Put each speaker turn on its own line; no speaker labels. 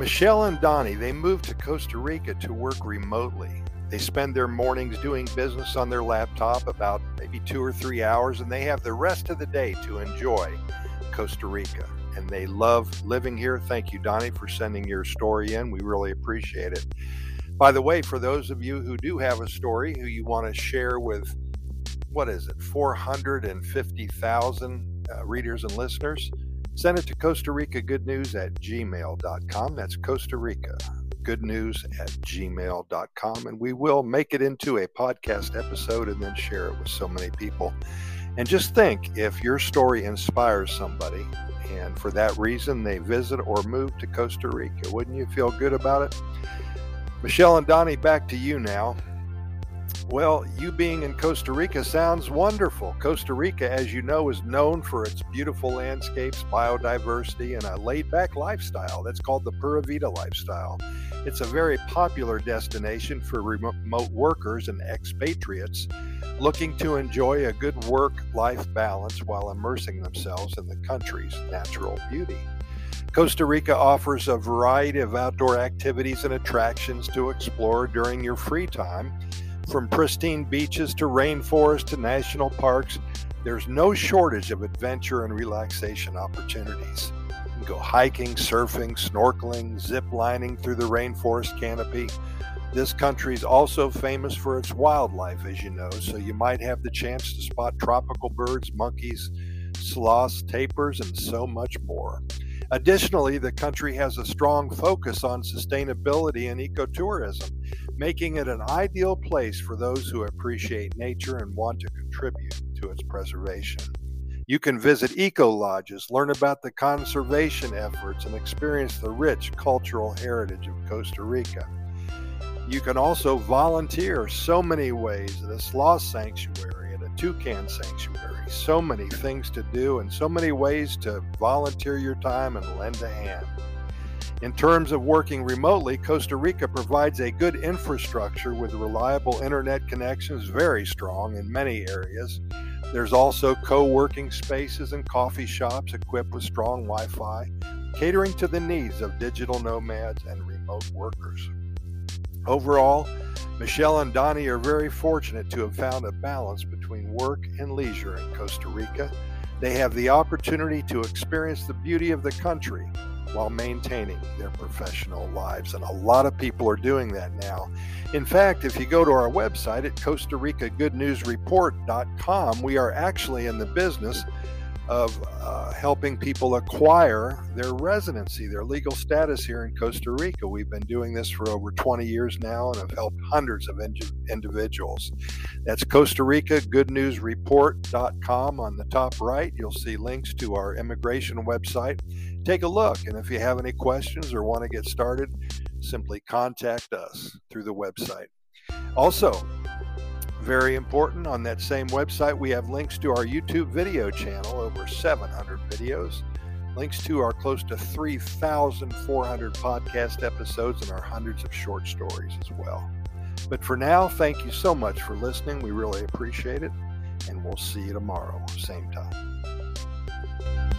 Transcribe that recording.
Michelle and Donny, they moved to Costa Rica to work remotely. They spend their mornings doing business on their laptop about maybe two or three hours, and they have the rest of the day to enjoy Costa Rica. And they love living here. Thank you, Donny, for sending your story in. We really appreciate it. By the way, for those of you who do have a story who you want to share with, what is it, 450,000 uh, readers and listeners, send it to Costa Rica Good News at gmail.com. That's Costa Rica Good News at gmail.com. And we will make it into a podcast episode and then share it with so many people. And just think if your story inspires somebody, and for that reason they visit or move to Costa Rica, wouldn't you feel good about it? Michelle and Donny, back to you now. Well, you being in Costa Rica sounds wonderful. Costa Rica, as you know, is known for its beautiful landscapes, biodiversity, and a laid back lifestyle. That's called the Pura Vida lifestyle. It's a very popular destination for remote workers and expatriates looking to enjoy a good work life balance while immersing themselves in the country's natural beauty. Costa Rica offers a variety of outdoor activities and attractions to explore during your free time from pristine beaches to rainforests to national parks, there's no shortage of adventure and relaxation opportunities. You can go hiking, surfing, snorkeling, zip lining through the rainforest canopy. This country is also famous for its wildlife, as you know, so you might have the chance to spot tropical birds, monkeys, sloths, tapirs, and so much more. Additionally, the country has a strong focus on sustainability and ecotourism, making it an ideal place for those who appreciate nature and want to contribute to its preservation. You can visit eco lodges, learn about the conservation efforts, and experience the rich cultural heritage of Costa Rica. You can also volunteer so many ways at a sloth sanctuary, at a toucan sanctuary so many things to do and so many ways to volunteer your time and lend a hand. In terms of working remotely, Costa Rica provides a good infrastructure with reliable internet connections, very strong in many areas. There's also co working spaces and coffee shops equipped with strong Wi Fi, catering to the needs of digital nomads and remote workers. Overall, Michelle and Donny are very fortunate to have found a balance between work and leisure in Costa Rica. They have the opportunity to experience the beauty of the country while maintaining their professional lives. And a lot of people are doing that now. In fact, if you go to our website at Costa Rica Good News Report.com, we are actually in the business of uh, helping people acquire their residency, their legal status here in Costa Rica. We've been doing this for over 20 years now and have helped hundreds of in- individuals. That's Costa Rica Good News Report.com. On the top right, you'll see links to our immigration website. Take a look, and if you have any questions or want to get started, simply contact us through the website. Also, very important, on that same website, we have links to our YouTube video channel, over 700 videos, links to our close to 3,400 podcast episodes, and our hundreds of short stories as well. But for now, thank you so much for listening. We really appreciate it, and we'll see you tomorrow, same time.